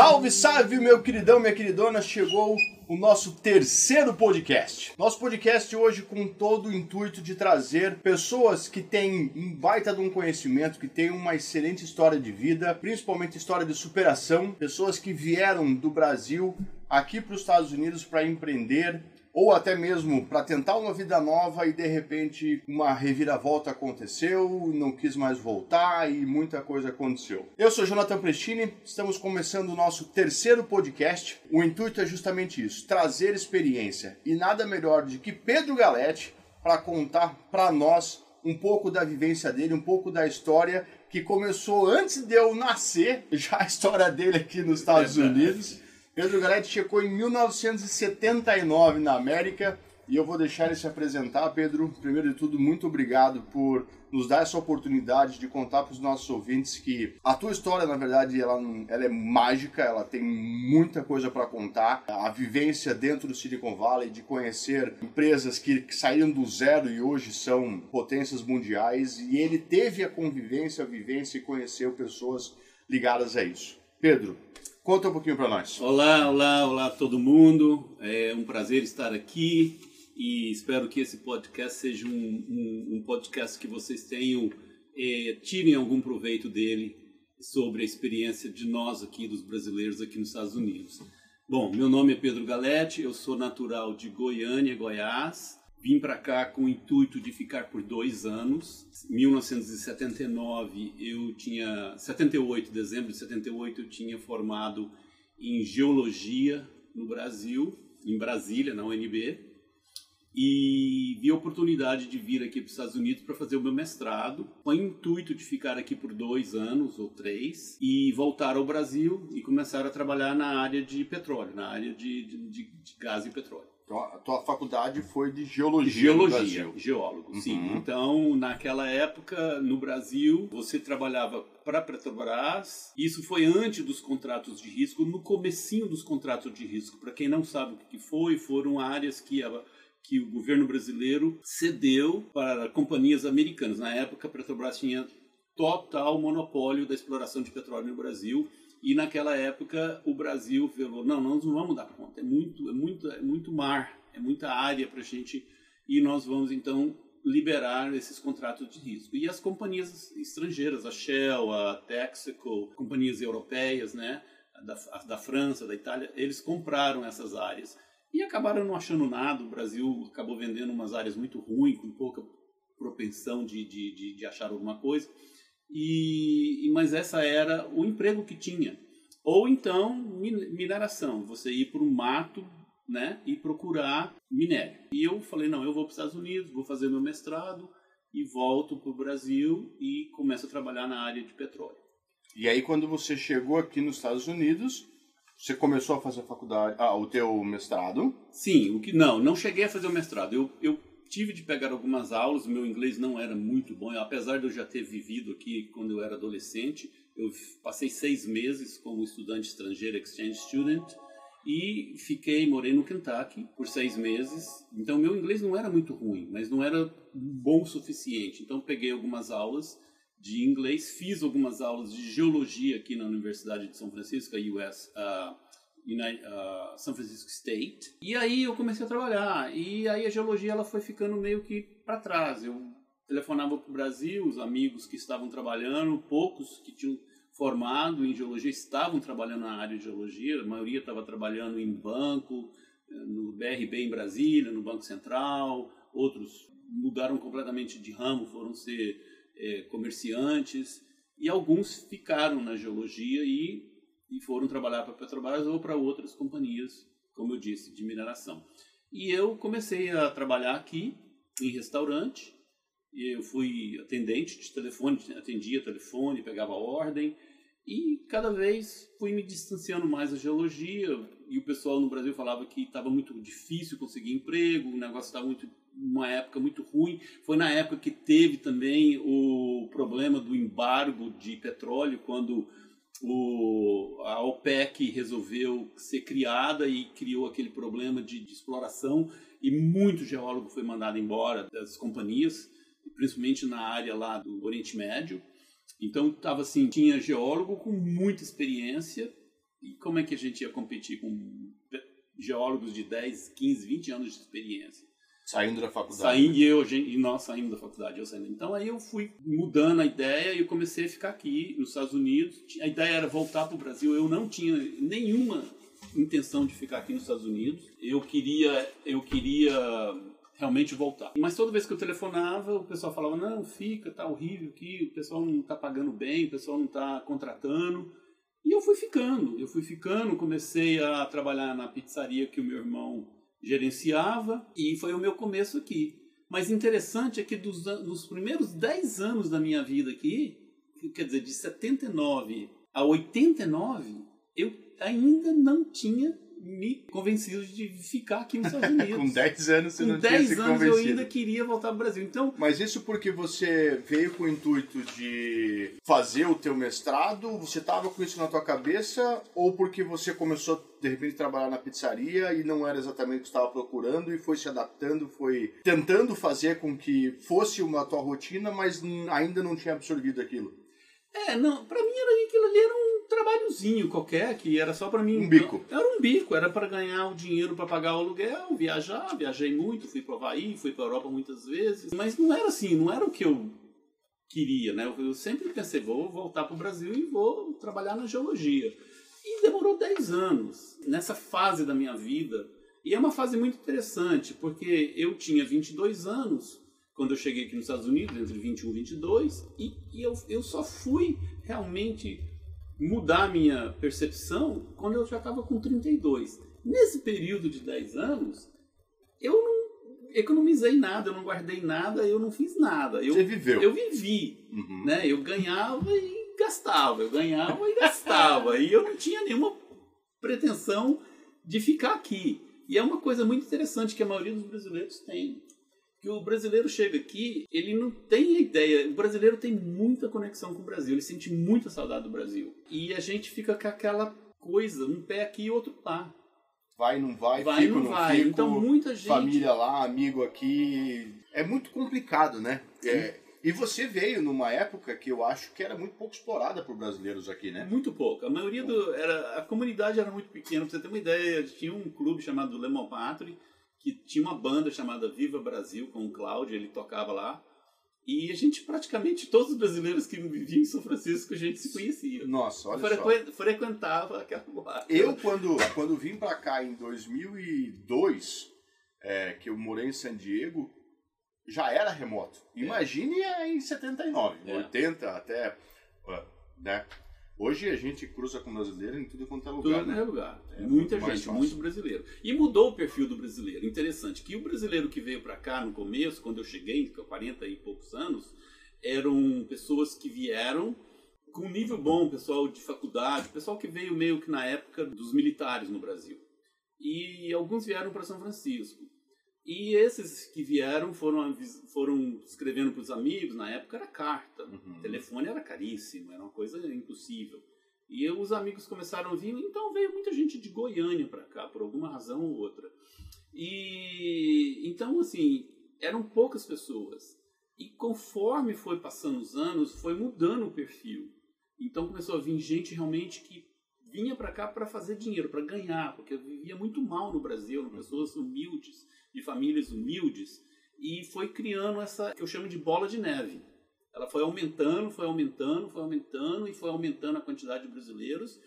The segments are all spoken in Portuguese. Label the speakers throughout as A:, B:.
A: Salve, salve, meu queridão, minha queridona! Chegou o nosso terceiro podcast. Nosso podcast hoje com todo o intuito de trazer pessoas que têm um baita de um conhecimento, que têm uma excelente história de vida, principalmente história de superação, pessoas que vieram do Brasil aqui para os Estados Unidos para empreender, ou até mesmo para tentar uma vida nova e de repente uma reviravolta aconteceu, não quis mais voltar e muita coisa aconteceu. Eu sou Jonathan Prestini, estamos começando o nosso terceiro podcast. O intuito é justamente isso, trazer experiência e nada melhor do que Pedro Galete para contar para nós um pouco da vivência dele, um pouco da história que começou antes de eu nascer, já a história dele aqui nos Estados Unidos. Pedro Galete chegou em 1979 na América e eu vou deixar ele se apresentar. Pedro, primeiro de tudo, muito obrigado por nos dar essa oportunidade de contar para os nossos ouvintes que a tua história, na verdade, ela, ela é mágica, ela tem muita coisa para contar. A vivência dentro do Silicon Valley, de conhecer empresas que, que saíram do zero e hoje são potências mundiais, e ele teve a convivência, a vivência e conheceu pessoas ligadas a isso. Pedro, Conta um pouquinho para nós.
B: Olá, olá, olá todo mundo. É um prazer estar aqui e espero que esse podcast seja um, um, um podcast que vocês tenham, é, tirem algum proveito dele sobre a experiência de nós aqui, dos brasileiros aqui nos Estados Unidos. Bom, meu nome é Pedro Galete, eu sou natural de Goiânia, Goiás. Vim para cá com o intuito de ficar por dois anos. Em 1979, eu tinha. 78, dezembro de 78, eu tinha formado em geologia no Brasil, em Brasília, na UNB. E vi a oportunidade de vir aqui para os Estados Unidos para fazer o meu mestrado, com o intuito de ficar aqui por dois anos ou três e voltar ao Brasil e começar a trabalhar na área de petróleo, na área de, de, de gás e petróleo.
A: Então, a tua faculdade foi de geologia.
B: Geologia, geólogo, uhum. sim. Então, naquela época, no Brasil, você trabalhava para a Petrobras. Isso foi antes dos contratos de risco, no comecinho dos contratos de risco. Para quem não sabe o que foi, foram áreas que a que o governo brasileiro cedeu para companhias americanas. Na época, a Petrobras tinha total monopólio da exploração de petróleo no Brasil e naquela época o Brasil falou: não, nós não vamos dar conta, é muito, é muito, é muito mar, é muita área para a gente e nós vamos então liberar esses contratos de risco. E as companhias estrangeiras, a Shell, a Texaco, companhias europeias, né, da, da França, da Itália, eles compraram essas áreas e acabaram não achando nada. O Brasil acabou vendendo umas áreas muito ruins, com pouca propensão de, de, de, de achar alguma coisa e, mas essa era o emprego que tinha. Ou então mineração, você ir para o mato né, e procurar minério. E eu falei, não, eu vou para os Estados Unidos, vou fazer meu mestrado e volto para o Brasil e começo a trabalhar na área de petróleo.
A: E aí quando você chegou aqui nos Estados Unidos, você começou a fazer a faculdade, ah, o teu mestrado?
B: Sim, o que não, não cheguei a fazer o mestrado. Eu, eu tive de pegar algumas aulas, meu inglês não era muito bom, apesar de eu já ter vivido aqui quando eu era adolescente. Eu passei seis meses como estudante estrangeiro, exchange student, e fiquei, morei no Kentucky por seis meses. Então, meu inglês não era muito ruim, mas não era bom o suficiente. Então, peguei algumas aulas de inglês, fiz algumas aulas de geologia aqui na Universidade de São Francisco, a US. Uh, uh, São Francisco State. E aí eu comecei a trabalhar. E aí a geologia ela foi ficando meio que para trás. Eu telefonava para o Brasil, os amigos que estavam trabalhando, poucos que tinham formado em geologia estavam trabalhando na área de geologia, a maioria estava trabalhando em banco, no BRB em Brasília, no Banco Central, outros mudaram completamente de ramo, foram ser é, comerciantes, e alguns ficaram na geologia e e foram trabalhar para a Petrobras ou para outras companhias, como eu disse, de mineração. E eu comecei a trabalhar aqui em restaurante. Eu fui atendente de telefone, atendia telefone, pegava ordem e cada vez fui me distanciando mais da geologia. E o pessoal no Brasil falava que estava muito difícil conseguir emprego, o negócio estava muito uma época muito ruim. Foi na época que teve também o problema do embargo de petróleo, quando o, a OPEC resolveu ser criada e criou aquele problema de, de, exploração e muito geólogo foi mandado embora das companhias, principalmente na área lá do Oriente Médio. Então estava assim, tinha geólogo com muita experiência E como é que a gente ia competir com geólogos de 10, 15, 20 anos de experiência?
A: Saindo da faculdade.
B: Saindo e eu, e nós saímos da faculdade, eu saindo. Então aí eu fui mudando a ideia e eu comecei a ficar aqui nos Estados Unidos. A ideia era voltar para o Brasil. Eu não tinha nenhuma intenção de ficar aqui nos Estados Unidos. Eu queria, eu queria realmente voltar. Mas toda vez que eu telefonava, o pessoal falava: "Não, fica, tá horrível aqui, o pessoal não tá pagando bem, o pessoal não tá contratando". E eu fui ficando, eu fui ficando, comecei a trabalhar na pizzaria que o meu irmão gerenciava e foi o meu começo aqui. Mas interessante é que dos, dos primeiros 10 anos da minha vida aqui, quer dizer, de 79 a 89, eu ainda não tinha me convencido de ficar aqui nos Estados Unidos.
A: com 10 anos você
B: com
A: não
B: 10
A: tinha se
B: anos
A: convencido.
B: eu ainda queria voltar para o Brasil. Então,
A: Mas isso porque você veio com o intuito de fazer o teu mestrado, você estava com isso na tua cabeça, ou porque você começou de repente a trabalhar na pizzaria e não era exatamente o que estava procurando e foi se adaptando, foi tentando fazer com que fosse uma tua rotina, mas ainda não tinha absorvido aquilo.
B: é, não, para mim era aquilo ali era um trabalhozinho qualquer, que era só para mim.
A: Um bico.
B: Era um bico, era para ganhar o dinheiro para pagar o aluguel, viajar, viajei muito, fui para Havaí, fui para Europa muitas vezes, mas não era assim, não era o que eu queria, né? Eu, eu sempre pensei, vou voltar para o Brasil e vou trabalhar na geologia. E demorou 10 anos nessa fase da minha vida. E é uma fase muito interessante, porque eu tinha 22 anos quando eu cheguei aqui nos Estados Unidos, entre 21 e 22, e, e eu, eu só fui realmente mudar a minha percepção quando eu já estava com 32. Nesse período de 10 anos, eu não economizei nada, eu não guardei nada, eu não fiz nada. Eu,
A: Você viveu.
B: eu vivi,
A: Uhum.
B: né? Eu ganhava e gastava, eu ganhava e gastava. e eu não tinha nenhuma pretensão de ficar aqui. E é uma coisa muito interessante que a maioria dos brasileiros tem. Que o brasileiro chega aqui, ele não tem a ideia. O brasileiro tem muita conexão com o Brasil, ele sente muita saudade do Brasil. E a gente fica com aquela coisa, um pé aqui e outro lá.
A: Vai, não vai,
B: Vai
A: fico,
B: não
A: não
B: vai.
A: fico,
B: Então muita gente.
A: família lá, amigo aqui. É muito complicado, né? É, e você veio numa época que eu acho que era muito pouco explorada por brasileiros aqui, né?
B: Muito pouco. A maioria do. Era, a comunidade era muito pequena. Pra você ter uma ideia, tinha um clube chamado Lemon Patri, que tinha uma banda chamada Viva Brasil, com o Cláudio, ele tocava lá. E a gente, praticamente, todos os brasileiros que viviam em São Francisco, a gente se conhecia.
A: Nossa, olha só.
B: Frequen- frequentava aquela boate.
A: Eu, quando, quando vim pra cá em 2002, é, que eu morei em San Diego, já era remoto. Imagine em 79,
B: É.
A: 80 até, né? Hoje a gente cruza com brasileiro em tudo quanto é
B: Tudo
A: lugar,
B: no
A: né?
B: lugar.
A: É
B: Muita
A: muito
B: gente, muito brasileiro. E mudou o perfil do brasileiro. Interessante que o brasileiro que veio para cá no começo, quando eu cheguei, com 40 e poucos anos, eram pessoas que vieram com nível bom, pessoal de faculdade, pessoal que veio meio que na época dos militares no Brasil. E alguns vieram para São Francisco. E esses que vieram foram, foram escrevendo para os amigos, na época era carta.
A: Uhum.
B: O telefone era caríssimo, era uma coisa impossível. E eu- os amigos começaram a vir, então veio muita gente de Goiânia para cá, por alguma razão ou outra. E então, assim, eram poucas pessoas. E conforme foi passando os anos, foi mudando o perfil. Então começou a vir gente realmente que vinha para cá para fazer dinheiro, para ganhar, porque vivia muito mal no Brasil, eram pessoas humildes, de famílias humildes, e foi criando essa que eu chamo de bola de neve. Ela foi aumentando, foi aumentando, foi aumentando e foi aumentando a quantidade de brasileiros.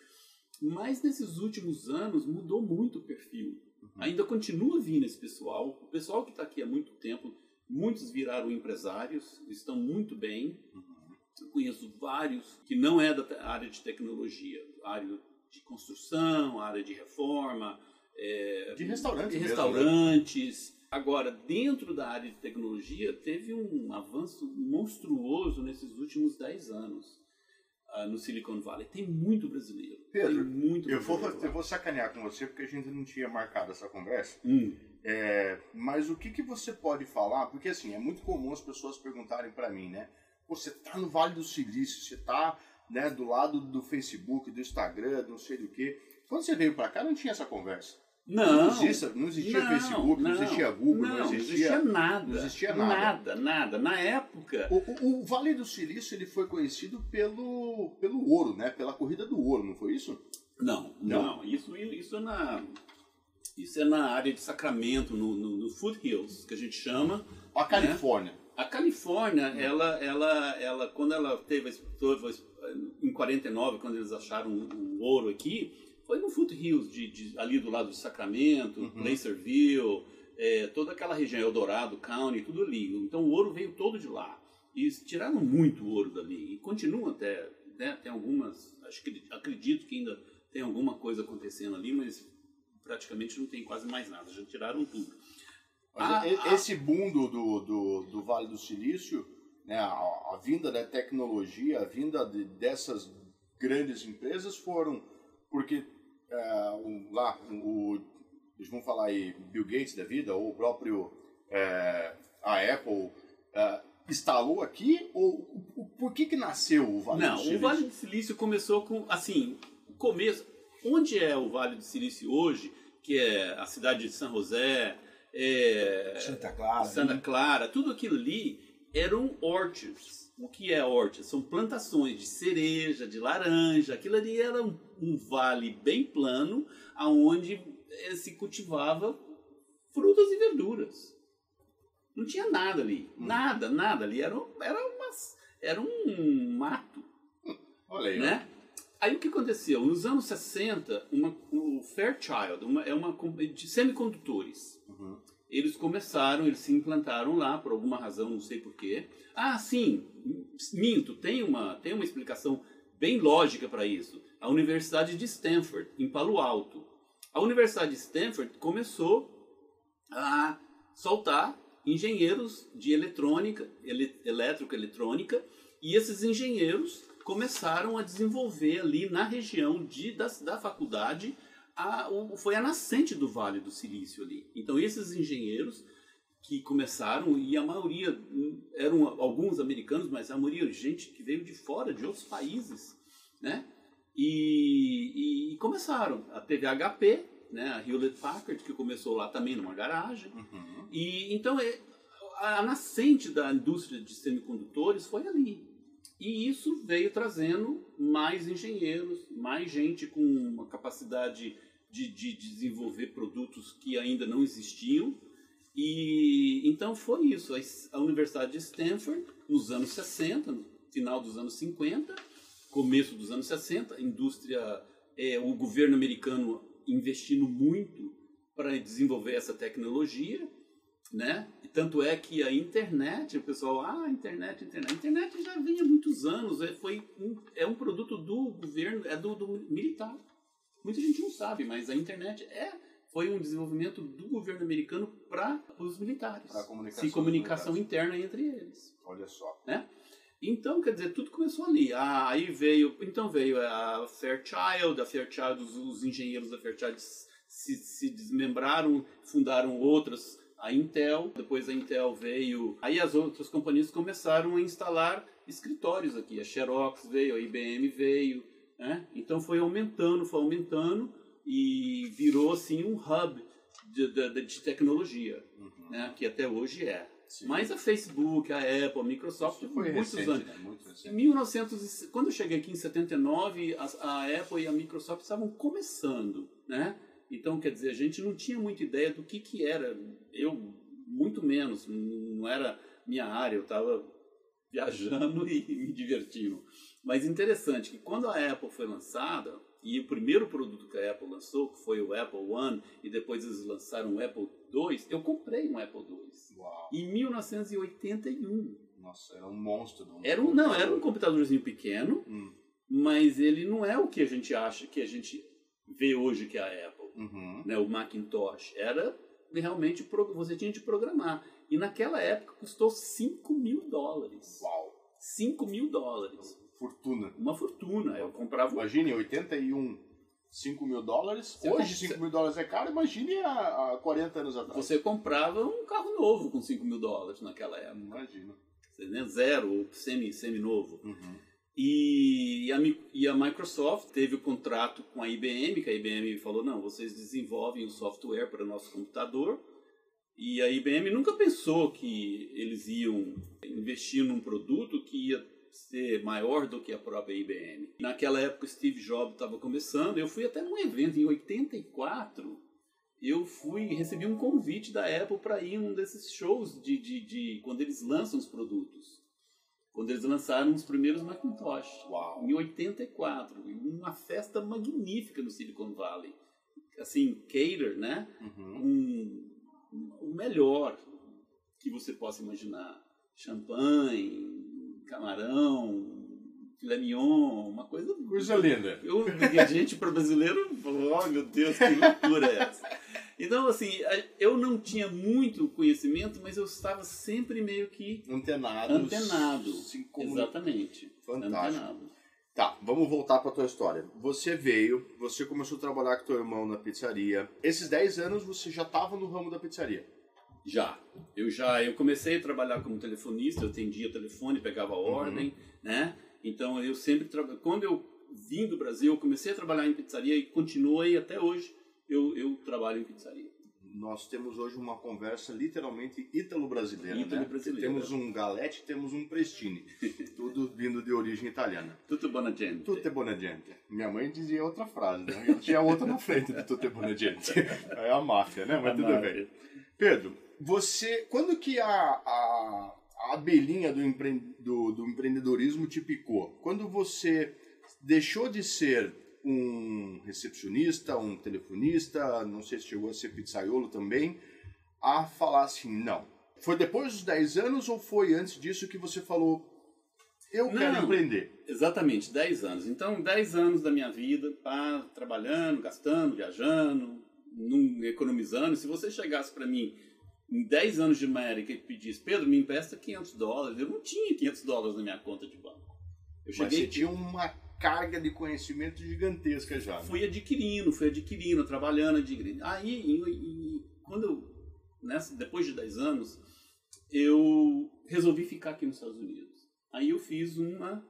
B: Mas nesses últimos anos mudou muito o perfil. Ainda continua vindo esse pessoal. O pessoal que está aqui há muito tempo, muitos viraram empresários, estão muito bem. Eu conheço vários que não é da área de tecnologia, área de construção, área de reforma, é,
A: De restaurantes
B: de
A: mesmo, né?
B: restaurantes. Agora, dentro da área de tecnologia, teve um avanço monstruoso nesses últimos 10 anos ah, no Silicon Valley. Tem muito brasileiro.
A: Pedro,
B: tem muito
A: Eu vou,
B: brasileiro
A: eu
B: lá.
A: vou sacanear com você porque a gente não tinha marcado essa conversa.
B: Hum,
A: É, mas o que, que você pode falar? Porque assim, é muito comum as pessoas perguntarem pra mim, né? Você tá no Vale do Silício, você tá né, do lado do Facebook, do Instagram, não sei do que. Quando você veio pra cá, não tinha essa conversa.
B: Não,
A: existia, não existia
B: não,
A: Facebook, não, existia Google, não,
B: não
A: existia.
B: nada.
A: não existia nada.
B: Nada, nada. Na época,
A: O, o- o Vale do Silício ele foi conhecido pelo, pelo ouro, né? Pela corrida do ouro, não foi isso?
B: Não, não. não. Isso, isso, é na, isso é na área de Sacramento, no, no, no Foothills, que a gente chama.
A: A né? Califórnia. Né?
B: A Califórnia, hum. ela, ela, ela, quando ela teve, teve em 49, quando eles acharam o, ouro aqui, foi no Foothills, de, de, ali do lado de Sacramento, uhum. Placerville, é, toda aquela região, Eldorado County, tudo ali. Então o ouro veio todo de lá. E tiraram muito ouro dali. E continua até, né, tem algumas, acho que acredito que ainda tem alguma coisa acontecendo ali, mas praticamente não tem quase mais nada. Já tiraram tudo.
A: Ah, esse boom do, do, do, Vale do Silício, né, a, a, vinda da tecnologia, a vinda de, dessas grandes empresas foram porque é, um, lá o eles vão falar aí Bill Gates da vida ou o próprio é, a Apple é, instalou aqui ou por que que nasceu o Vale
B: Não,
A: do Silício?
B: o Vale do Silício começou com assim o começo onde é o Vale do Silício hoje que é a cidade de São José é,
A: Santa Clara
B: Santa Clara tudo aquilo ali eram orchards o que é orchard? São plantações de cereja, de laranja. Aquilo ali era um, um vale bem plano, aonde eh, se cultivava frutas e verduras. Não tinha nada ali. Hum. Nada, nada ali. Era, era, umas, era um mato.
A: Olha aí.
B: Né? Aí o que aconteceu? Nos anos 60, uma, o Fairchild uma, é uma de semicondutores. Eles começaram, eles se implantaram lá por alguma razão, não sei porquê. Ah, sim, minto, tem uma, tem uma explicação bem lógica para isso. A Universidade de Stanford, em Palo Alto. A Universidade de Stanford começou a soltar engenheiros de eletrônica, ele, elétrica, eletrônica, e esses engenheiros começaram a desenvolver ali na região de, da, da faculdade, a, o, foi a nascente do Vale do Silício ali. Então esses engenheiros que começaram, e a maioria hum, eram alguns americanos, mas a maioria gente que veio de fora, de outros países, né? E, e, começaram. A TV HP, né, a Hewlett Packard, que começou lá também numa garagem. Uhum. E então é, a nascente da indústria de semicondutores foi ali. E isso veio trazendo mais engenheiros, mais gente com uma capacidade de, de desenvolver produtos que ainda não existiam. E então foi isso. A Universidade de Stanford, nos anos 60, no final dos anos 50, começo dos anos 60, a indústria, é, o governo americano investindo muito para desenvolver essa tecnologia, né? E tanto é que a internet, o pessoal, ah, internet, internet, a internet já vem há muitos anos, é, foi um, é um produto do governo, é do, do militar. Muita gente não sabe, mas a internet é foi um desenvolvimento do governo americano para os militares. Para comunicação, comunicação interna entre eles.
A: Olha só.
B: Né? Então, quer dizer, tudo começou ali. Ah, aí veio, então veio a Fairchild, a Fairchild, os, os engenheiros da Fairchild se, se desmembraram, fundaram outras, a Intel, depois a Intel veio, aí as outras companhias começaram a instalar escritórios aqui, a Xerox veio, a IBM veio, né? Então foi aumentando, foi aumentando e virou assim um hub de, de, de tecnologia, uhum. né? que até hoje é. Sim. Mas a Facebook, a Apple, a Microsoft, foi muitos recente, anos. Né? Muito recente. 1900, quando eu cheguei aqui em 79, a, a Apple e a Microsoft estavam começando, né? Então, quer dizer, a gente não tinha muita ideia do que, que era. Eu, muito menos, não era minha área, eu estava viajando e me divertindo. Mas interessante que quando a Apple foi lançada, e o primeiro produto que a Apple lançou, que foi o Apple One, e depois eles lançaram o Apple II, eu comprei um Apple II. Uau. Em 1981.
A: Nossa, era um monstro.
B: Um era um, não, era um computadorzinho pequeno, hum. mas ele não é o que a gente acha, que a gente vê hoje que é a Apple. Uhum. Né, o Macintosh. Era realmente, você tinha de programar. E naquela época custou 5 mil dólares.
A: Uau!
B: 5 mil dólares
A: fortuna.
B: Uma fortuna. Eu comprava.
A: Imagine, 81, 5 mil dólares. Você Hoje, 5 mil dólares é caro, imagine há, há 40 anos atrás.
B: Você comprava um carro novo com 5 mil dólares naquela época.
A: Imagina.
B: Né? Zero, ou semi, semi-novo. Uhum. E, a, e a Microsoft teve o contrato com a IBM, que a IBM falou: não, vocês desenvolvem o software para o nosso computador. E a IBM nunca pensou que eles iam investir num produto que ia ser maior do que a própria IBM. Naquela época, Steve Jobs estava começando. Eu fui até num evento em 84. Eu fui recebi um convite da Apple para ir num desses shows de, de, de quando eles lançam os produtos. Quando eles lançaram os primeiros Macintosh.
A: Uau.
B: Em 84. Uma festa magnífica no Silicon Valley. Assim, cater, né?
A: Uhum.
B: Um, o melhor que você possa imaginar. Champanhe, camarão, filé mignon, uma coisa...
A: Coisa linda.
B: Eu, a gente para brasileiro, oh meu Deus, que loucura é essa? Então, assim, eu não tinha muito conhecimento, mas eu estava sempre meio que
A: Antenado.
B: antenado.
A: Se comuni-
B: Exatamente.
A: Fantástico.
B: Antenado.
A: Tá, vamos voltar pra tua história. Você veio, você começou a trabalhar com teu irmão na pizzaria. Esses 10 anos você já estava no ramo da pizzaria.
B: Já. Eu já eu comecei a trabalhar como telefonista, eu atendia telefone, pegava ordem, né? Então eu sempre trabalhei. Quando eu vim do Brasil, eu comecei a trabalhar em pizzaria e continuei até hoje. Eu, eu trabalho em pizzaria.
A: Nós temos hoje uma conversa literalmente ítalo-brasileira, né?
B: Ítalo-brasileira.
A: Temos um Galete, temos um Prestini. tudo vindo de origem italiana.
B: Tudo buona gente.
A: Tutte buona gente. Minha mãe dizia outra frase, né? Eu tinha outra na frente de tutte buona gente. É a máfia, né? Mas
B: A
A: tudo
B: máfia.
A: bem. Pedro, você... Quando que a, a, a abelhinha do, empre, do, do empreendedorismo te picou? Quando você deixou de ser um recepcionista, um telefonista, não sei se chegou a ser pizzaiolo também, a falar assim, não. Foi depois dos 10 anos ou foi antes disso que você falou, eu quero
B: Não.
A: empreender?
B: Exatamente, 10 anos. Então, 10 anos da minha vida, pá, trabalhando, gastando, viajando, num- economizando. Se você chegasse para mim em 10 anos de América e pedisse, Pedro, me empresta 500 dólares, eu não tinha 500 dólares na minha conta de banco. Eu
A: Mas
B: cheguei
A: você tinha uma carga de conhecimento gigantesca já. né?
B: fui adquirindo, fui adquirindo, trabalhando, adquirindo. Aí, em- quando eu, nessa, depois de 10 anos, eu resolvi ficar aqui nos Estados Unidos. Aí eu fiz uma,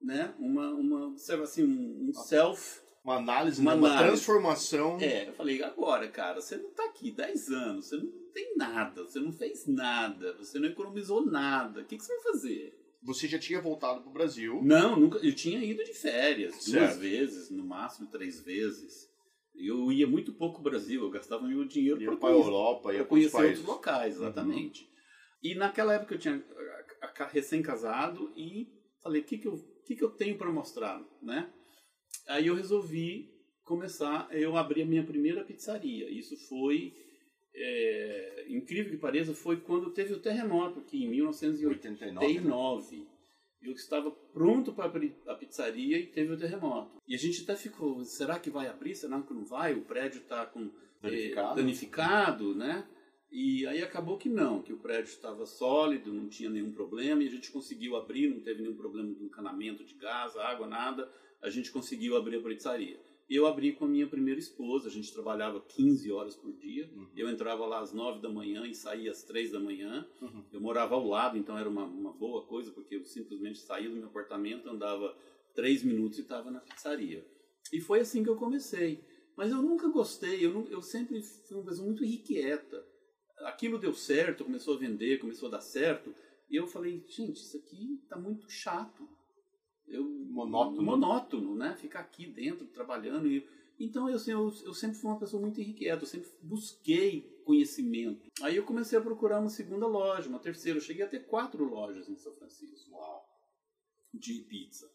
B: né, uma, uma, observa assim, um, um self.
A: Uma análise,
B: Uma
A: né? uma
B: análise.
A: transformação.
B: É, eu falei, agora, cara, você não tá aqui 10 anos, você não tem nada, você não fez nada, você não economizou nada, o que, que você vai fazer?
A: Você já tinha voltado para o Brasil.
B: Não, nunca. Eu tinha ido de férias duas
A: Certo.
B: vezes, no máximo três vezes. Eu ia muito pouco ao Brasil, eu gastava meu dinheiro para
A: para a Europa, ia
B: para
A: para os
B: conhecer
A: países.
B: outros locais, exatamente. E naquela época eu tinha recém-casado e falei, o que, que, eu, o que, que eu tenho para mostrar, né? Aí eu resolvi começar, eu abri a minha primeira pizzaria. Isso foi, é, incrível que pareça, foi quando teve o terremoto aqui, em 1989.
A: 89.
B: Eu estava pronto para abrir a pizzaria e teve o terremoto. E a gente até ficou, será que vai abrir? Será que não vai? O prédio está com eh,
A: Danificado.
B: danificado, né? E aí acabou que não, que o prédio estava sólido, não tinha nenhum problema e a gente conseguiu abrir, não teve nenhum problema de encanamento de gás, água, nada. A gente conseguiu abrir a pizzaria. Eu abri com a minha primeira esposa, a gente trabalhava 15 horas por dia. Eu entrava lá às 9 da manhã e saía às 3 da manhã.
A: Uhum.
B: Eu morava ao lado, então era uma, uma boa coisa, porque eu simplesmente saía do meu apartamento, andava 3 minutos e estava na pizzaria. E foi assim que eu comecei. Mas eu nunca gostei, eu, eu sempre fui uma pessoa muito irrequieta. Aquilo deu certo, começou a vender, começou a dar certo. E eu falei, gente, isso aqui tá muito chato. Eu,
A: Monótono.
B: Monótono, né? Ficar aqui dentro trabalhando. E, então eu, assim, eu, eu sempre fui uma pessoa muito irrequieta, eu sempre busquei conhecimento. Aí eu comecei a procurar uma segunda loja, uma terceira. Eu cheguei a ter quatro lojas em São Francisco de pizza.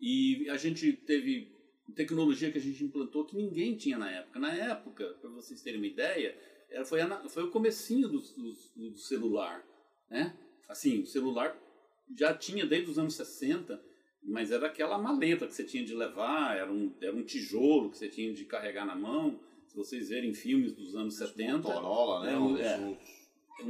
B: E a gente teve tecnologia que a gente implantou que ninguém tinha na época. Na época, para vocês terem uma ideia, foi, a- foi o comecinho do, do- do celular, né? Assim, o celular já tinha desde os anos 60, mas era aquela maleta que você tinha de levar, era um, era um tijolo que você tinha de carregar na mão. Se vocês verem filmes dos anos 70,
A: Motorola, né?
B: É,
A: Os-
B: é.
A: os-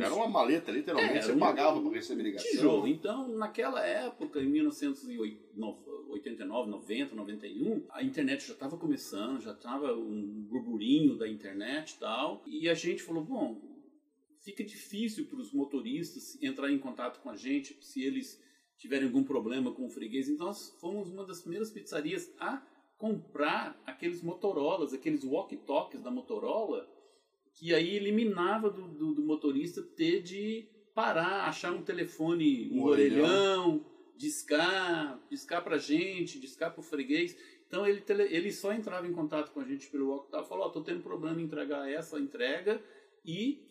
A: Era uma maleta, literalmente.
B: É,
A: você
B: um-
A: pagava para receber ligação.
B: tijolo. Então, naquela época, em 1989, 90, 91, a internet já estava começando, já estava um burburinho da internet e tal. E a gente falou, bom, fica difícil para os motoristas entrar em contato com a gente se eles tiverem algum problema com o freguês. Então, nós fomos uma das primeiras pizzarias a comprar aqueles Motorolas, aqueles walkie-talkies da Motorola, que aí eliminava do, do, do motorista ter de parar, achar um telefone, um,
A: Um
B: orelhão, discar, discar pra gente, discar pro freguês. Então ele, tele, ele só entrava em contato com a gente pelo walkie-talkie, falou, ó, oh, tô tendo problema em entregar essa entrega e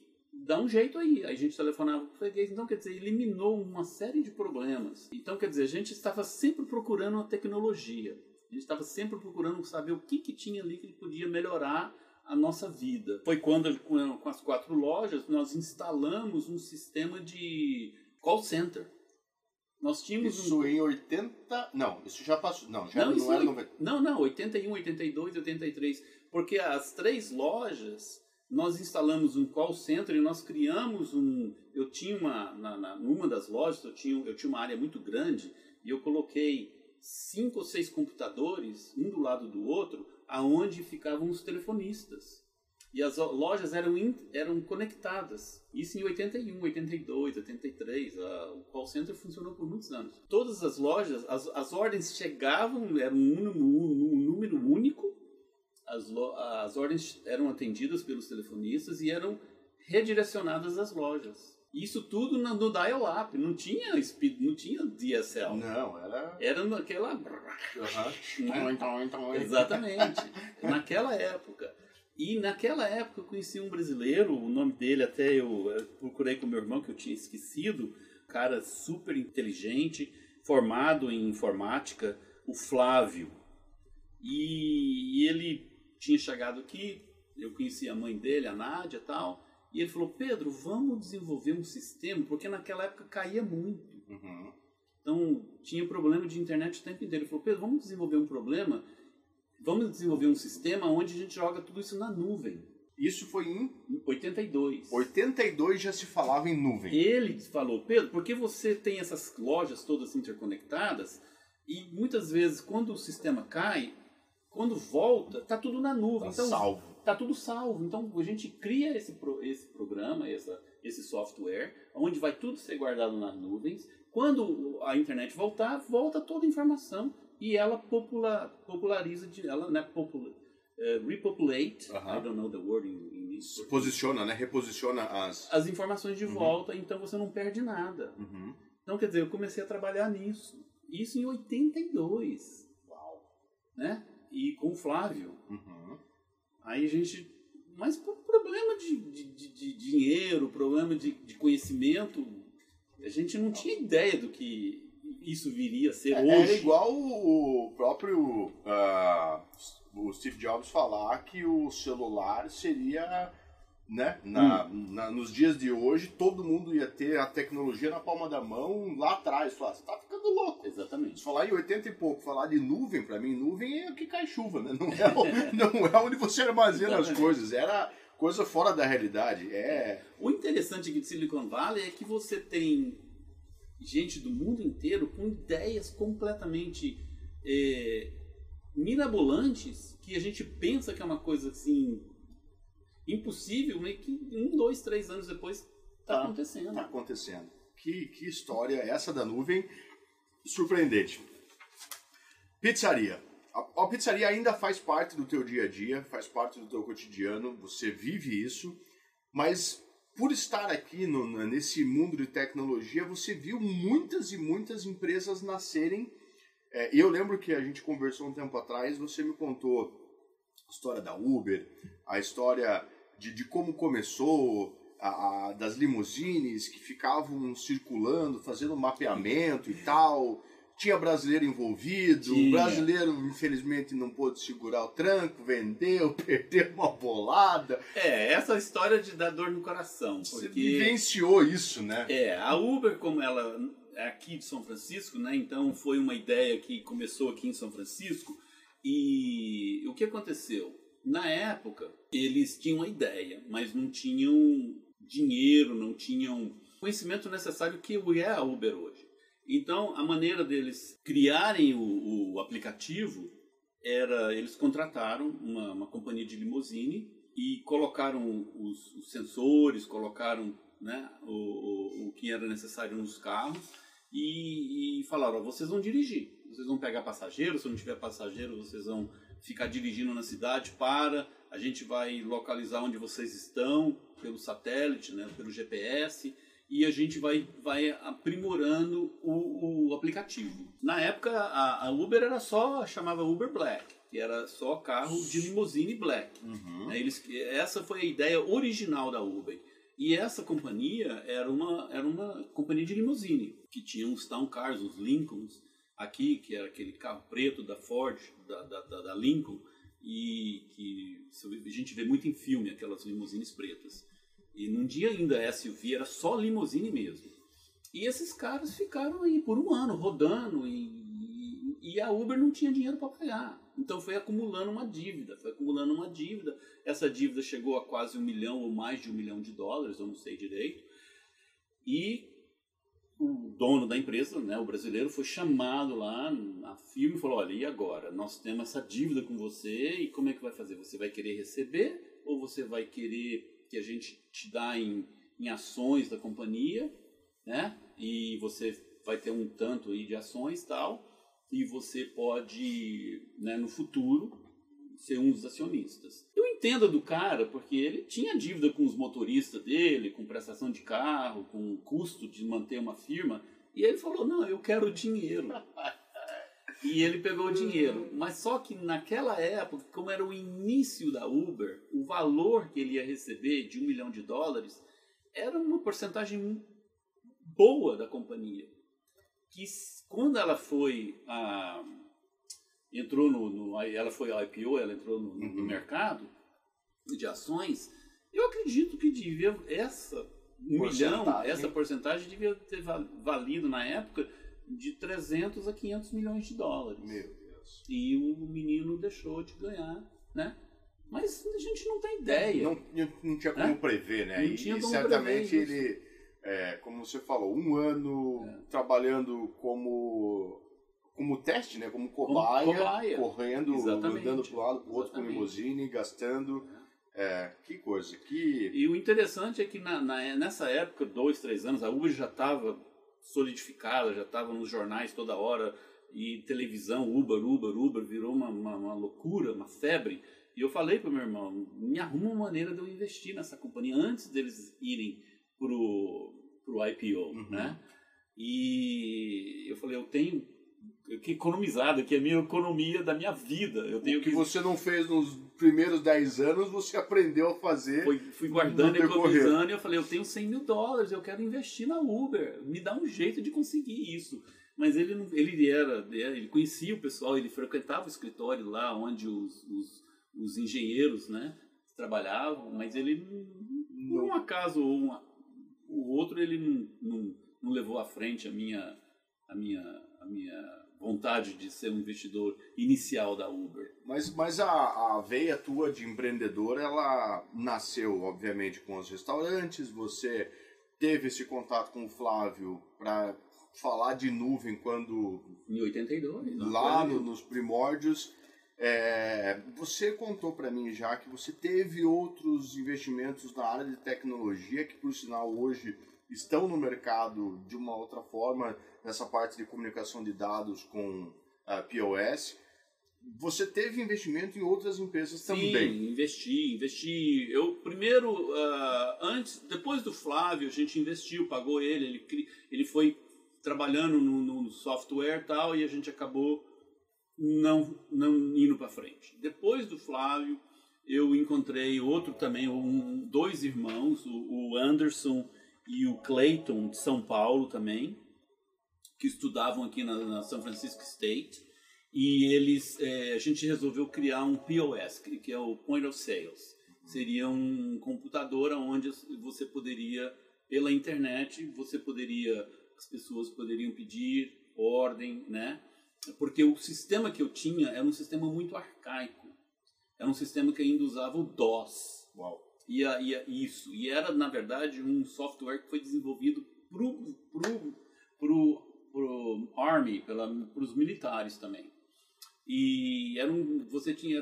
B: dá um jeito aí. Aí a gente telefonava pro freguês, então quer dizer, eliminou uma série de problemas. Então quer dizer, a gente estava sempre procurando uma tecnologia. A gente estava sempre procurando saber o que, que tinha ali que podia melhorar a nossa vida. Foi quando, com as quatro lojas, nós instalamos um sistema de call center.
A: Nós tínhamos isso um... em 80. Não, isso já passou. Não, já não, não era 90.
B: Não, não, 81, 82, 83. Porque as três lojas, nós instalamos um call center e nós criamos um. Eu tinha uma. Na, na, numa das lojas, eu tinha, eu tinha uma área muito grande e eu coloquei cinco ou seis computadores, um do lado do outro, aonde ficavam os telefonistas. E as lojas eram, eram conectadas. Isso em 81, 82, 83. A, o call center funcionou por muitos anos. Todas as lojas, as, as ordens chegavam, era um um número único. As, as ordens eram atendidas pelos telefonistas e eram redirecionadas às lojas. Isso tudo no, no dial-up, não tinha speed, não tinha DSL.
A: Não, era.
B: Era naquela.
A: Uhum. Então, então,
B: Exatamente. naquela época. E naquela época eu conheci um brasileiro, o nome dele até eu procurei com meu irmão, que eu tinha esquecido, cara super inteligente, formado em informática, o Flávio. E, e ele tinha chegado aqui, eu conheci a mãe dele, a Nádia e tal. E ele falou, Pedro, vamos desenvolver um sistema, porque naquela época caía muito. Uhum. Então tinha problema de internet o tempo inteiro. Ele falou, Pedro, vamos desenvolver um problema, vamos desenvolver um sistema onde a gente joga tudo isso na nuvem.
A: Isso foi em
B: 82.
A: 82 já se falava em nuvem.
B: Ele falou, Pedro, porque você tem essas lojas todas interconectadas e muitas vezes quando o sistema cai, quando volta, tá tudo na nuvem.
A: Tá então, salvo
B: está tudo salvo. Então a gente cria esse, pro, esse programa, essa, esse software, onde vai tudo ser guardado nas nuvens. Quando a internet voltar, volta toda a informação e ela popula, populariza, ela né, popula, uh, repopulate, uh -huh. I don't know the word in, in
A: Posiciona, né? Reposiciona as...
B: As informações de uh uhum. -huh. volta, então você não perde nada. -huh. Então, quer dizer, eu comecei a trabalhar nisso. Isso em 82.
A: Uau!
B: Né? E com o Flávio.
A: Uhum.
B: Aí a gente. Mas por problema de, de, de, de dinheiro, problema de, de conhecimento, a gente não tinha ideia do que isso viria a ser é, hoje.
A: Era igual o próprio uh, o Steve Jobs falar que o celular seria né? Na, hum. na, nos dias de hoje, todo mundo ia ter a tecnologia na palma da mão lá atrás. Falar, você tá ficando louco.
B: Exatamente.
A: Se falar em 80 e pouco, falar de nuvem, para mim, nuvem é o que cai chuva, né? Não é, o, não é onde você armazena as coisas. Era coisa fora da realidade. É...
B: O interessante aqui de Silicon Valley é que você tem gente do mundo inteiro com ideias completamente é, mirabolantes que a gente pensa que é uma coisa assim impossível, meio que um, dois, três anos depois está tá, acontecendo.
A: Está acontecendo. Que, que história é essa da nuvem surpreendente. Pizzaria. A, a, pizzaria ainda faz parte do teu dia a dia, faz parte do teu cotidiano, você vive isso, mas por estar aqui no, nesse mundo de tecnologia, você viu muitas e muitas empresas nascerem. É, eu lembro que a gente conversou um tempo atrás, você me contou a história da Uber, a história de, de como começou, a, a, das limusines que ficavam circulando, fazendo mapeamento e tal. Tinha brasileiro envolvido, o brasileiro infelizmente não pôde segurar o tranco, vendeu, perdeu uma bolada.
B: É, essa história de dar dor no coração. Porque... Você
A: vivenciou isso, né?
B: É, a Uber, como ela é aqui de São Francisco, né? Então foi uma ideia que começou aqui em São Francisco. E o que aconteceu? Na época, eles tinham a ideia, mas não tinham dinheiro, não tinham conhecimento necessário que é a Uber hoje. Então, a maneira deles criarem o, o aplicativo era eles contrataram uma, uma companhia de limusine e colocaram os, os sensores, colocaram né, o, o, o, que era necessário nos carros e, e falaram: vocês vão dirigir, vocês vão pegar passageiro, se não tiver passageiro, vocês vão ficar dirigindo na cidade, para, a gente vai localizar onde vocês estão pelo satélite, né, pelo GPS, e a gente vai, vai aprimorando o, o aplicativo. Na época, a, a, Uber era só, chamava Uber Black, que era só carro de limousine black. Uhum. Eles, essa foi a ideia original da Uber. E essa companhia era uma, era uma companhia de limousine, que tinha uns Town Cars, uns Lincolns, aqui, que era aquele carro preto da Ford, da, da, da Lincoln, e que a gente vê muito em filme, aquelas limousines pretas. E num dia ainda SUV era só limousine mesmo. E esses caras ficaram aí por um ano rodando e, e a Uber não tinha dinheiro para pagar. Então foi acumulando uma dívida, foi acumulando uma dívida. Essa dívida chegou a quase um milhão ou mais de um milhão de dólares, eu não sei direito. E o dono da empresa, né, o brasileiro, foi chamado lá na firma e falou: Olha, e agora? Nós temos essa dívida com você e como é que vai fazer? Você vai querer receber ou você vai querer que a gente te dá em, em ações da companhia, né? E você vai ter um tanto aí de ações tal e você pode, né, no futuro, ser um dos acionistas. Eu entendo do cara, porque ele tinha dívida com os motoristas dele, com prestação de carro, com o custo de manter uma firma, e ele falou: Não, eu quero dinheiro. e ele pegou o dinheiro. Mas só que naquela época, como era o início da Uber, o valor que ele ia receber de um milhão de dólares era uma porcentagem boa da companhia. Que quando ela foi a entrou no, no, ela foi IPO, ela entrou no, no uhum. mercado de ações, eu acredito que devia essa um milhão, essa porcentagem devia ter valido na época de 300 a 500 milhões de dólares.
A: Meu Deus.
B: E o menino deixou de ganhar, né? Mas a gente não tem ideia.
A: Não, não tinha como é? prever, né? Não e, tinha como certamente ele, é, como você falou, um ano é. trabalhando como como teste, né? Como cobaia, como cobaia. correndo, Exatamente. andando para um lado para o outro com limusine, gastando. É, que coisa, que...
B: E o interessante é que na, na, nessa época, dois, três anos, a Uber já estava solidificada, já estava nos jornais toda hora, e televisão, Uber, Uber, Uber, virou uma, uma, uma loucura, uma febre. E eu falei para meu irmão, me arruma uma maneira de eu investir nessa companhia antes deles irem pro, pro IPO, uhum. né? E eu falei, eu tenho que economizado, que é a minha economia da minha vida. Eu tenho
A: o que, que, você não fez nos primeiros 10 anos, você aprendeu a fazer.
B: Foi, fui guardando, economizando, e eu falei, eu tenho 100 mil dólares, eu quero investir na Uber, me dá um jeito de conseguir isso. Mas ele, ele era, ele conhecia o pessoal, ele frequentava o escritório lá onde os, os, os engenheiros né, trabalhavam, mas ele, por um acaso ou um, o outro, ele não, não, não levou à frente a minha, a minha, a minha vontade de ser um investidor inicial da Uber.
A: Mas, mas a, a veia tua de empreendedor, ela nasceu, obviamente, com os restaurantes, você teve esse contato com o Flávio para falar de nuvem quando...
B: Em 82.
A: Lá no, nos primórdios. É, você contou para mim já que você teve outros investimentos na área de tecnologia que, por sinal, hoje estão no mercado de uma outra forma, nessa parte de comunicação de dados com a POS. Você teve investimento em outras empresas
B: Sim,
A: também?
B: investi, investi. Eu primeiro, uh, antes, depois do Flávio, a gente investiu, pagou ele, ele, ele foi trabalhando no, no software e tal, e a gente acabou não, não indo para frente. Depois do Flávio, eu encontrei outro também, um, dois irmãos, o, o Anderson e o Clayton de São Paulo também, que estudavam aqui na, na São Francisco State. E eles, é, a gente resolveu criar um POS, que é o Point of Sales. Seria um computador onde você poderia, pela internet, você poderia, as pessoas poderiam pedir ordem, né? Porque o sistema que eu tinha era um sistema muito arcaico. Era um sistema que ainda usava o DOS.
A: Uau.
B: E, a, e a, isso. E era, na verdade, um software que foi desenvolvido pro, pro, pro, pro Army, para os militares também. E era um, você tinha,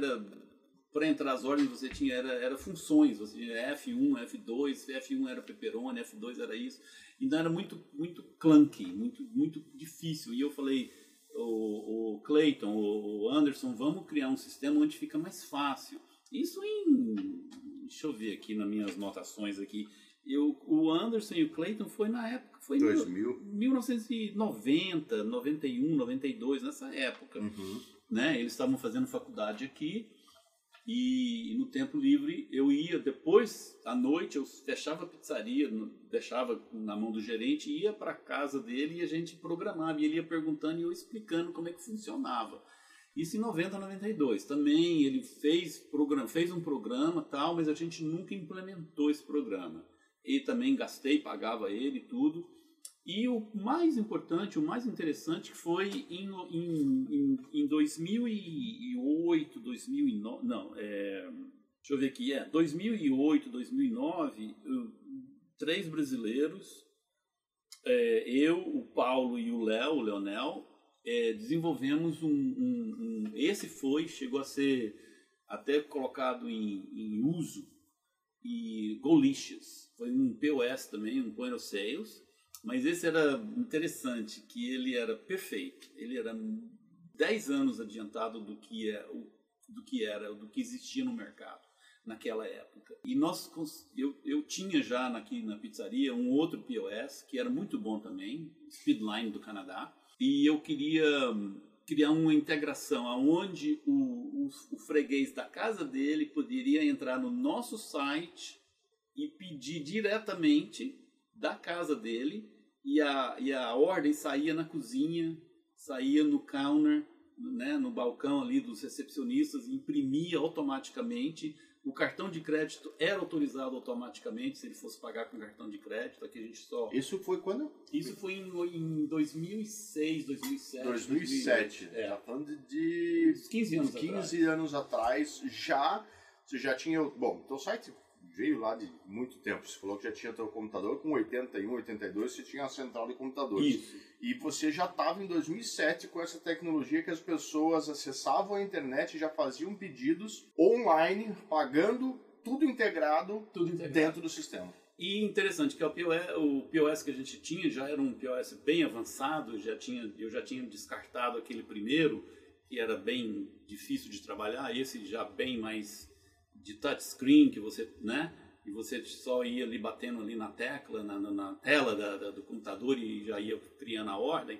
B: para entrar as ordens, você tinha, era, era funções, você tinha F1, F2, F1 era pepperoni, F2 era isso. Então era muito, muito clunky, muito, muito difícil. E eu falei, o, o Clayton, o Anderson, vamos criar um sistema onde fica mais fácil. Isso em deixa eu ver aqui nas minhas notações aqui, Eu, o Anderson e o Clayton foi na época, foi em
A: 2000.
B: 1990, 91, 92, nessa época.
A: Uhum.
B: Né? Eles estavam fazendo faculdade aqui e no tempo livre eu ia depois à noite eu fechava a pizzaria, deixava na mão do gerente, ia para casa dele e a gente programava. E ele ia perguntando e eu explicando como é que funcionava. Isso em 90, 92. Também ele fez, programa, fez um programa tal, mas a gente nunca implementou esse programa. E também gastei, pagava ele tudo. E o mais importante, o mais interessante foi em, em, em, em 2008, 2009, não, é, deixa eu ver aqui, é 2008, 2009, eu- três brasileiros, é, eu, o Paulo e o Léo, o Leonel, é, desenvolvemos um, um- um- esse foi, chegou a ser até colocado em, em uso, e Golicious, foi um POS também, um Point of Sales, mas esse era interessante, que ele era perfeito. Ele era 10 anos adiantado do que, é, do que era, do que existia no mercado naquela época. E nós, eu, eu tinha já aqui na pizzaria um outro POS, que era muito bom também, Speedline do Canadá, e eu queria criar uma integração aonde o, o, o freguês da casa dele poderia entrar no nosso site e pedir diretamente da casa dele e a, e a ordem saía na cozinha, saía no counter, né, no balcão ali dos recepcionistas, imprimia automaticamente. O cartão de crédito era autorizado automaticamente se ele fosse pagar com cartão de crédito. Aqui a gente só.
A: Isso foi quando?
B: Isso foi em, em 2006, 2007.
A: 2007.
B: 2008. É.
A: Já falando de- de
B: Uns 15 anos
A: 15
B: atrás.
A: anos atrás, já você já tinha. Bom, teu site veio lá de muito tempo. Você falou que já tinha teu computador com 81, 82, você tinha a central de computadores.
B: Isso.
A: E você já estava em 2007 com essa tecnologia que as pessoas acessavam a internet e já faziam pedidos online, pagando tudo integrado
B: Tudo integrado.
A: dentro do sistema.
B: E interessante que o POS, o POS que a gente tinha já era um POS bem avançado, já tinha, eu já tinha descartado aquele primeiro, que era bem difícil de trabalhar, esse já bem mais de touchscreen, que você, né? E você só ia ali batendo ali na tecla, na, na- tela da- da- do computador e já ia criando a ordem.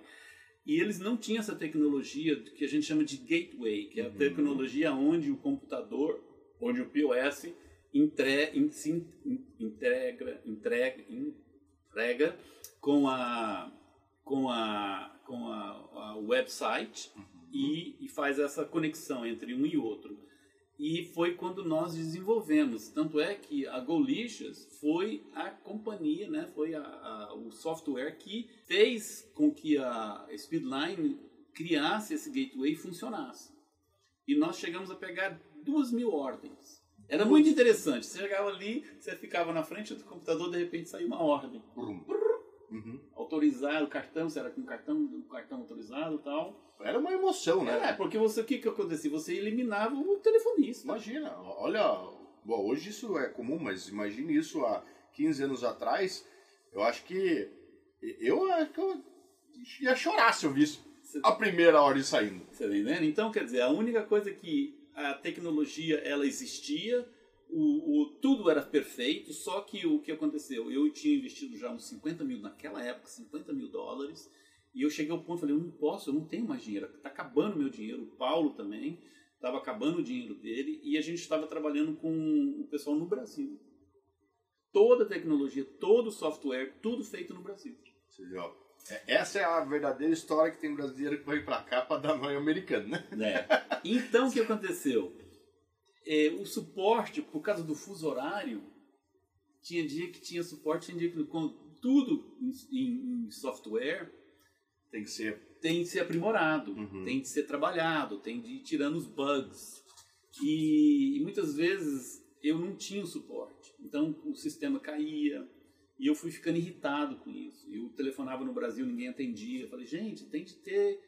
B: E eles não tinham essa tecnologia que a gente chama de gateway, que é a tecnologia onde o computador, onde o POS entre, in- se integra, entrega, entrega com a com a com a, a website e, e faz essa conexão entre um e outro. E foi quando nós desenvolvemos. Tanto é que a Golicious foi a companhia, né, foi a, a- o software que fez com que a Speedline criasse esse gateway e funcionasse. E nós chegamos a pegar duas mil ordens. Era muito interessante. Você chegava ali, você ficava na frente do computador, de repente saía uma ordem.
A: Brum. Uhum.
B: Autorizado, o cartão, você era com cartão, o cartão autorizado e tal.
A: Era uma emoção, né?
B: É, porque você, o que que acontecia? Você eliminava o telefonista.
A: Imagina, olha, bom, hoje isso é comum, mas imagine isso há 15 anos atrás. Eu acho que eu acho que eu ia chorar se eu visse a primeira ordem saindo.
B: Você tá entendendo? Então, quer dizer, a única coisa que a tecnologia ela existia, o, o- tudo era perfeito, só que o que aconteceu? Eu tinha investido já uns 50 mil, naquela época, 50 mil dólares, e eu cheguei ao ponto, falei, eu não posso, eu não tenho mais dinheiro, está acabando meu dinheiro, o Paulo também, estava acabando o dinheiro dele, e a gente estava trabalhando com o pessoal no Brasil. Toda a tecnologia, todo o software, tudo feito no Brasil.
A: Ó? É- Essa é a verdadeira história que tem brasileiro que vai pra cá pra dar mãe americano, né?
B: né? Então, o que aconteceu? É, o suporte, por causa do fuso horário, tinha dia que tinha suporte, tinha dia que com tudo em, em- em software
A: Tem que ser.
B: tem de ser aprimorado,
A: Uhum.
B: tem de ser trabalhado, tem de ir tirando os bugs. E, e muitas vezes eu não tinha o suporte. Então o sistema caía e eu fui ficando irritado com isso. Eu telefonava no Brasil, ninguém atendia. Eu falei, gente, tem de ter.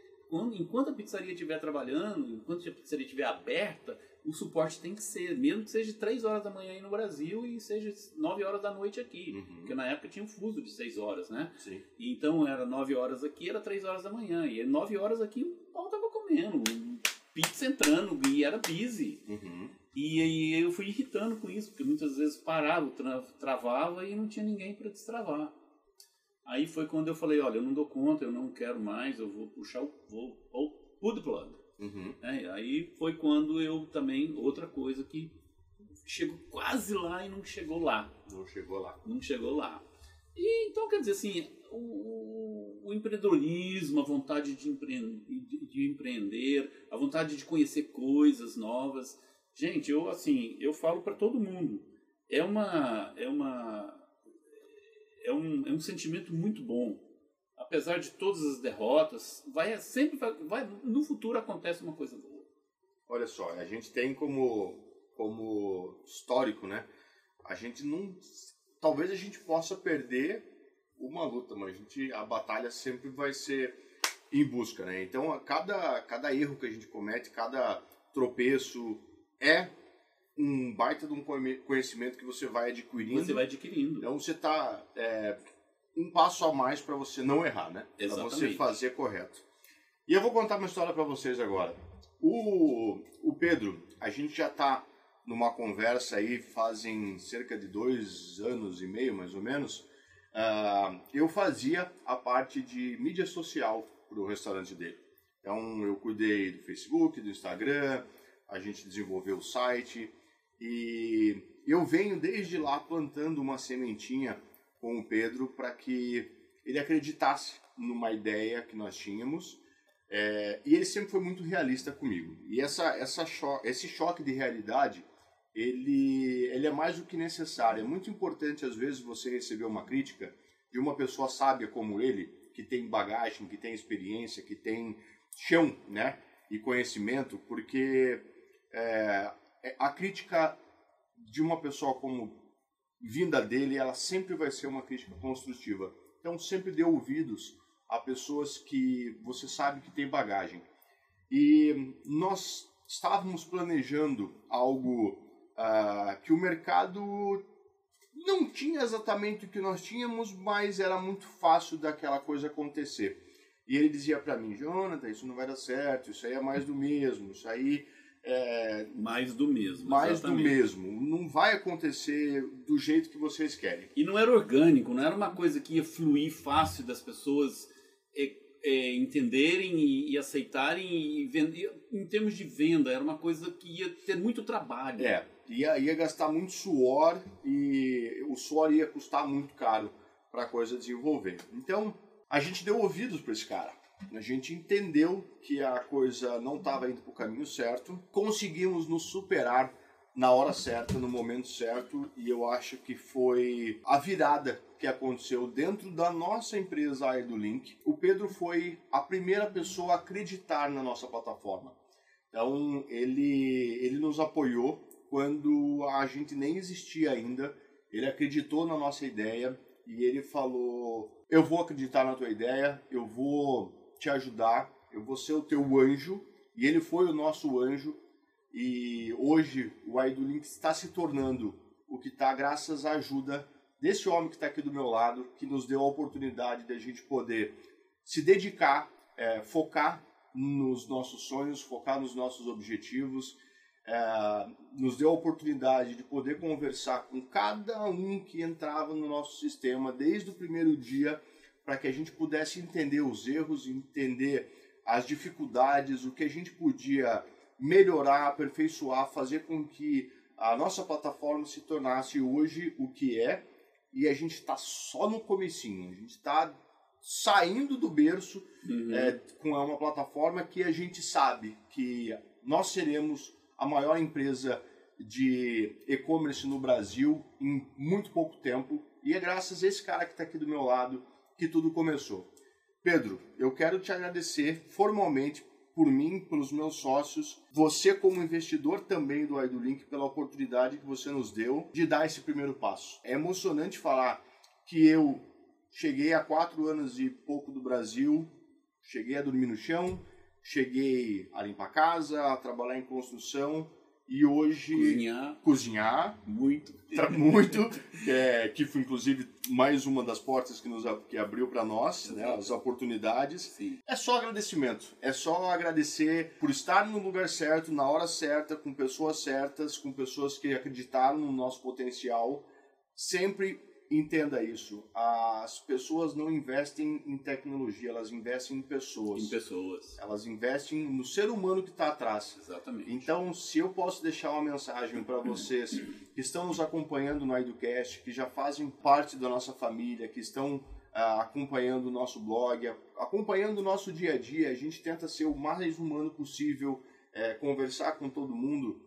B: enquanto a pizzaria estiver trabalhando, enquanto a pizzaria estiver aberta, o suporte tem que ser, mesmo que seja 3 horas da manhã aí no Brasil e seja 9 horas da noite aqui.
A: Uhum.
B: Porque na época tinha um fuso de 6 horas, né?
A: Sim.
B: E Então era 9 horas aqui, era 3 horas da manhã. E 9 horas aqui o pau tava comendo. Pizza entrando e era busy.
A: Uhum.
B: E aí eu fui irritando com isso, porque muitas vezes parava, tra travava e não tinha ninguém para destravar. Aí foi quando eu falei, olha, eu não dou conta, eu não quero mais, eu vou puxar o vou, vou pull the plug. Uhum. É, aí foi quando eu também, outra coisa que chegou quase lá e não chegou lá.
A: Não chegou lá.
B: Não chegou lá. E, então, quer dizer assim, o, o empreendedorismo, a vontade de, empre de, de, empreender, a vontade de conhecer coisas novas. Gente, eu assim, eu falo para todo mundo, é uma é uma é um, é um sentimento muito bom. Apesar de todas as derrotas, vai sempre vai, no futuro acontece uma coisa boa.
A: Olha só, a gente tem como como histórico, né? A gente não talvez a gente possa perder uma luta, mas a, gente, a batalha sempre vai ser em busca, né? Então, cada, cada erro que a gente comete, cada tropeço é um baita de um conhecimento que você vai adquirindo.
B: Você vai adquirindo.
A: Então, você está é, um passo a mais para você não errar, né? Para você fazer correto. E eu vou contar uma história para vocês agora. O, o Pedro, a gente já está numa conversa aí fazem cerca de dois anos e meio, mais ou menos, uh, eu fazia a parte de mídia social para o restaurante dele. Então eu cuidei do Facebook, do Instagram, a gente desenvolveu o site e eu venho desde lá plantando uma sementinha com o Pedro para que ele acreditasse numa ideia que nós tínhamos. É, e ele sempre foi muito realista comigo. E essa, essa cho esse choque de realidade ele, ele é mais do que necessário. É muito importante, às vezes, você receber uma crítica de uma pessoa sábia como ele, que tem bagagem, que tem experiência, que tem chão né, e conhecimento, porque é, é, a crítica de uma pessoa como vinda dele, ela sempre vai ser uma crítica construtiva. Então, sempre dê ouvidos a pessoas que você sabe que tem bagagem. E nós estávamos planejando algo uh, que o mercado não tinha exatamente o que nós tínhamos, mas era muito fácil daquela coisa acontecer. E ele dizia para mim, Jonathan, isso não vai dar certo, isso aí é mais do mesmo, isso aí é...
B: Mais do mesmo.
A: Mais exatamente. do mesmo. Não vai acontecer do jeito que vocês querem.
B: E não era orgânico, não era uma coisa que ia fluir fácil das pessoas é, é, entenderem e, e, aceitarem e vender. Em termos de venda, era uma coisa que ia ter muito trabalho.
A: É, ia, ia gastar muito suor e o suor ia custar muito caro para a coisa desenvolver. Então, a gente deu ouvidos para esse cara. A gente entendeu que a coisa não estava indo para o caminho certo, conseguimos nos superar na hora certa, no momento certo, e eu acho que foi a virada que aconteceu dentro da nossa empresa Link. O Pedro foi a primeira pessoa a acreditar na nossa plataforma. Então, ele, ele nos apoiou quando a gente nem existia ainda. Ele acreditou na nossa ideia e ele falou: Eu vou acreditar na tua ideia, eu vou te ajudar, eu vou ser o teu anjo. E ele foi o nosso anjo. E hoje o Aidulink está se tornando o que está graças à ajuda desse homem que está aqui do meu lado, que nos deu a oportunidade de a gente poder se dedicar, é, focar nos nossos sonhos, focar nos nossos objetivos é, nos deu a oportunidade de poder conversar com cada um que entrava no nosso sistema desde o primeiro dia, para que a gente pudesse entender os erros, entender as dificuldades, o que a gente podia melhorar, aperfeiçoar, fazer com que a nossa plataforma se tornasse hoje o que é. E a gente está só no comecinho, a gente está saindo do berço uhum. é, com uma plataforma que a gente sabe que nós seremos a maior empresa de e-commerce no Brasil em muito pouco tempo. E é graças a esse cara que está aqui do meu lado que tudo começou. Pedro, eu quero te agradecer formalmente por mim, pelos meus sócios, você como investidor também do Aidulink, pela oportunidade que você nos deu de dar esse primeiro passo. É emocionante falar que eu cheguei há quatro anos e pouco do Brasil, cheguei a dormir no chão, cheguei a limpar casa, a trabalhar em construção e hoje
B: Cozinhar
A: cozinhar
B: muito.
A: muito, é, que foi inclusive mais uma das portas que nos que abriu para nós, né, as oportunidades.
B: Sim.
A: É só agradecimento. É só agradecer por estar no lugar certo, na hora certa, com pessoas certas, com pessoas que acreditaram no nosso potencial. Sempre entenda isso. As pessoas não investem em tecnologia, elas investem em pessoas.
B: Em pessoas.
A: Elas investem no ser humano que está atrás.
B: Exatamente.
A: Então, se eu posso deixar uma mensagem para vocês que estão nos acompanhando no IdoCast, que já fazem parte da nossa família, que estão ah, acompanhando o nosso blog, acompanhando o nosso dia a dia, a gente tenta ser o mais humano possível, eh, conversar com todo mundo.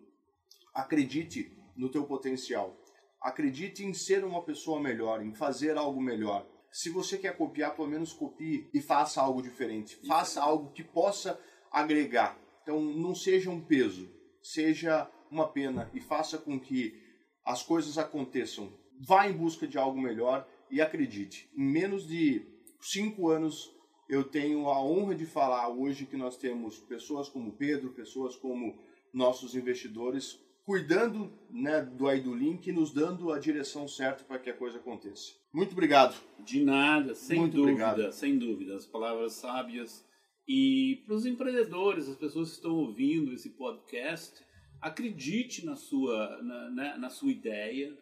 A: Acredite no teu potencial. Acredite em ser uma pessoa melhor, em fazer algo melhor. Se você quer copiar, pelo menos copie e faça algo diferente. Faça algo que possa agregar. Então, não seja um peso, seja uma pena e faça com que as coisas aconteçam. Vá em busca de algo melhor e acredite. Em menos de cinco anos, eu tenho a honra de falar hoje que nós temos pessoas como Pedro, pessoas como nossos investidores cuidando né, do Aidulink e nos dando a direção certa para que a coisa aconteça. Muito obrigado.
B: De nada, sem
A: Muito
B: dúvida,
A: obrigado.
B: sem dúvida. As palavras sábias. E para os empreendedores, as pessoas que estão ouvindo esse podcast, acredite na sua, na, na- na sua ideia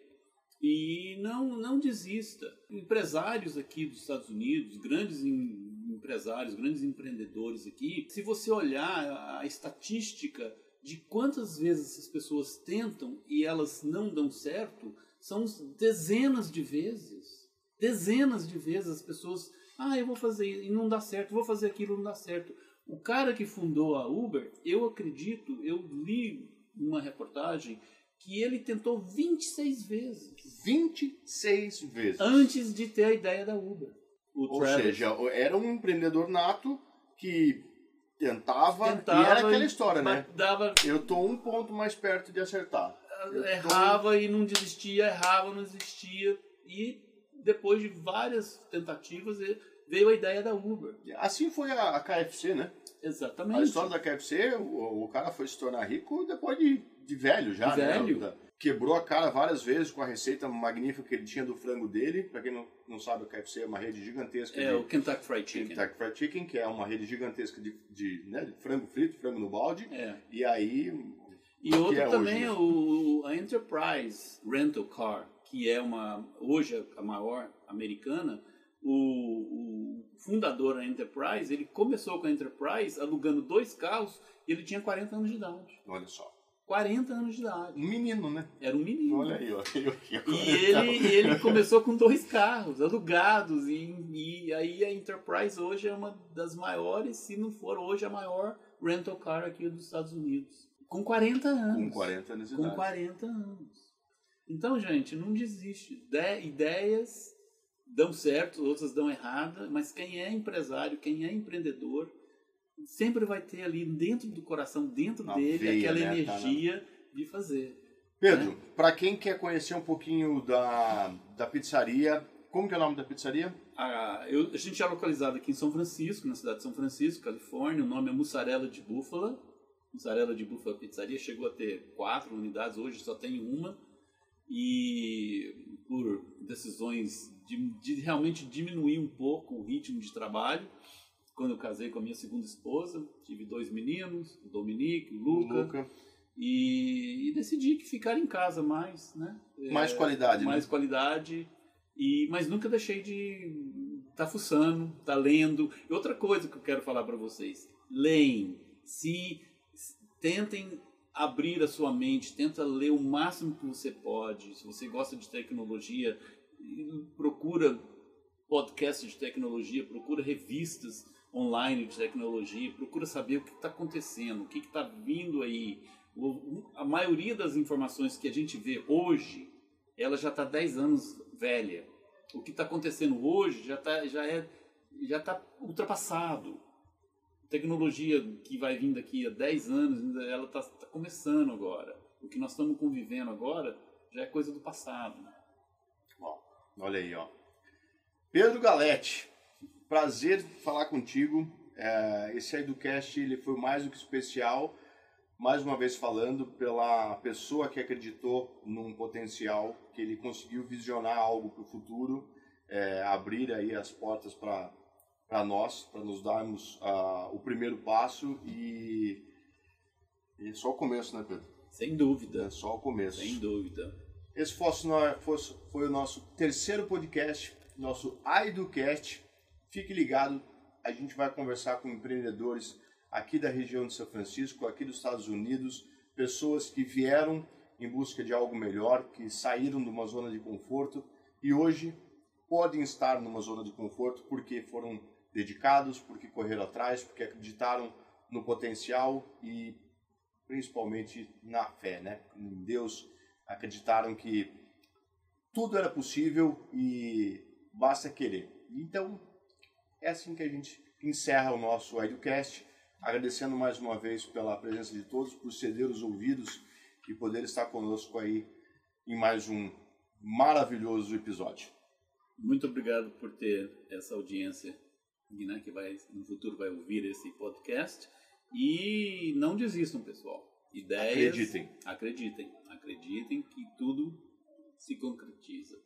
B: e não, não desista. Empresários aqui dos Estados Unidos, grandes em- empresários, grandes empreendedores aqui, se você olhar a estatística de quantas vezes essas pessoas tentam e elas não dão certo, são dezenas de vezes. Dezenas de vezes as pessoas, ah, eu vou fazer isso e não dá certo, vou fazer aquilo e não dá certo. O cara que fundou a Uber, eu acredito, eu li uma reportagem que ele tentou 26 vezes
A: 26 vezes.
B: antes de ter a ideia da Uber. O
A: Ou
B: Travis.
A: seja, era um empreendedor nato que tentava,
B: Tentava
A: e era aquela história, né?
B: Dava,
A: Eu tô um ponto mais perto de acertar. Eu tô-
B: errava e não desistia, errava, não desistia. E depois de várias tentativas veio a ideia da Uber.
A: Assim foi a, a KFC, né?
B: Exatamente.
A: A história da KFC, o, o cara foi se tornar rico depois de, de velho já,
B: De
A: né?
B: velho.
A: Da- Quebrou a cara várias vezes com a receita magnífica que ele tinha do frango dele. Pra quem não, não sabe, a KFC é uma rede gigantesca
B: É,
A: de
B: o Kentucky Fried Chicken.
A: Kentucky Fried Chicken, que é uma rede gigantesca de, de, né, de frango frito, frango no balde.
B: É.
A: E aí,
B: E outro
A: é
B: também
A: hoje,
B: é o, a Enterprise Rental Car, que é uma hoje a maior americana. O, o fundador da Enterprise, ele começou com a Enterprise alugando dois carros e ele tinha 40 anos de idade.
A: olha só.
B: 40 anos de idade.
A: Um menino, né?
B: Era um menino.
A: Olha aí, ó.
B: E ele, ele começou com dois carros alugados. E, e aí a Enterprise hoje é uma das maiores, se não for hoje a maior rental car aqui dos Estados Unidos. Com 40 anos.
A: Com 40 anos de
B: Com
A: idade.
B: 40 anos. Então, gente, não desiste. De- ideias dão certo, outras dão errado, mas quem é empresário, quem é empreendedor, sempre vai ter ali dentro do coração, dentro
A: Na
B: dele,
A: veia,
B: aquela
A: né, tá
B: energia de fazer.
A: Pedro, pra quem quer conhecer um pouquinho da, da pizzaria, como que é o nome da pizzaria?
B: A, eu- a gente é localizado aqui em São Francisco, na cidade de São Francisco, Califórnia. O nome é Mussarela de Búfala. Mussarela de Búfala Pizzaria chegou a ter quatro unidades, hoje só tem uma. E por decisões de, de realmente diminuir um pouco o ritmo de trabalho, quando eu casei com a minha segunda esposa, tive dois meninos, o Dominique, o Luca,
A: Luca.
B: e, e decidi que ficar em casa mais, né?
A: Mais qualidade,
B: mais
A: né?
B: qualidade e mas nunca deixei de estar tá fuçando, tá lendo. E outra coisa que eu quero falar para vocês, leem, se se- tentem abrir a sua mente, tenta ler o máximo que você pode. Se você gosta de tecnologia, procura podcast de tecnologia, procura revistas online de tecnologia, procura saber o que está acontecendo, o que está vindo aí. A maioria das informações que a gente vê hoje, ela já está 10 anos velha. O que está acontecendo hoje já tá, já é já está ultrapassado. Tecnologia que vai vir daqui a 10 anos, ela está começando agora. O que nós estamos convivendo agora já é coisa do passado.
A: Ó, olha aí, ó. Pedro Galete, prazer falar contigo. É, esse aí do cast ele foi mais do que especial. mais uma vez falando pela pessoa que acreditou num potencial, que ele conseguiu visionar algo para o futuro, é, abrir aí as portas para para nós, para nos darmos uh, o primeiro passo e, e só o começo, né, Pedro?
B: Sem dúvida.
A: É só o começo.
B: Sem dúvida.
A: Esse fosse, foi o nosso terceiro podcast, nosso AidoCast. Fique ligado, a gente vai conversar com empreendedores aqui da região de São Francisco, aqui dos Estados Unidos, pessoas que vieram em busca de algo melhor, que saíram de uma zona de conforto e hoje podem estar numa zona de conforto porque foram dedicados, porque correram atrás, porque acreditaram no potencial e principalmente na fé, né? Em Deus, acreditaram que tudo era possível e basta querer. Então, é assim que a gente encerra o nosso Educast, agradecendo mais uma vez pela presença de todos, por ceder os ouvidos e poder estar conosco aí em mais um maravilhoso episódio.
B: Muito obrigado por ter essa audiência né, que vai no futuro vai ouvir esse podcast. E não desistam, pessoal. Ideias.
A: Acreditem.
B: Acreditem. Acreditem que tudo se concretiza.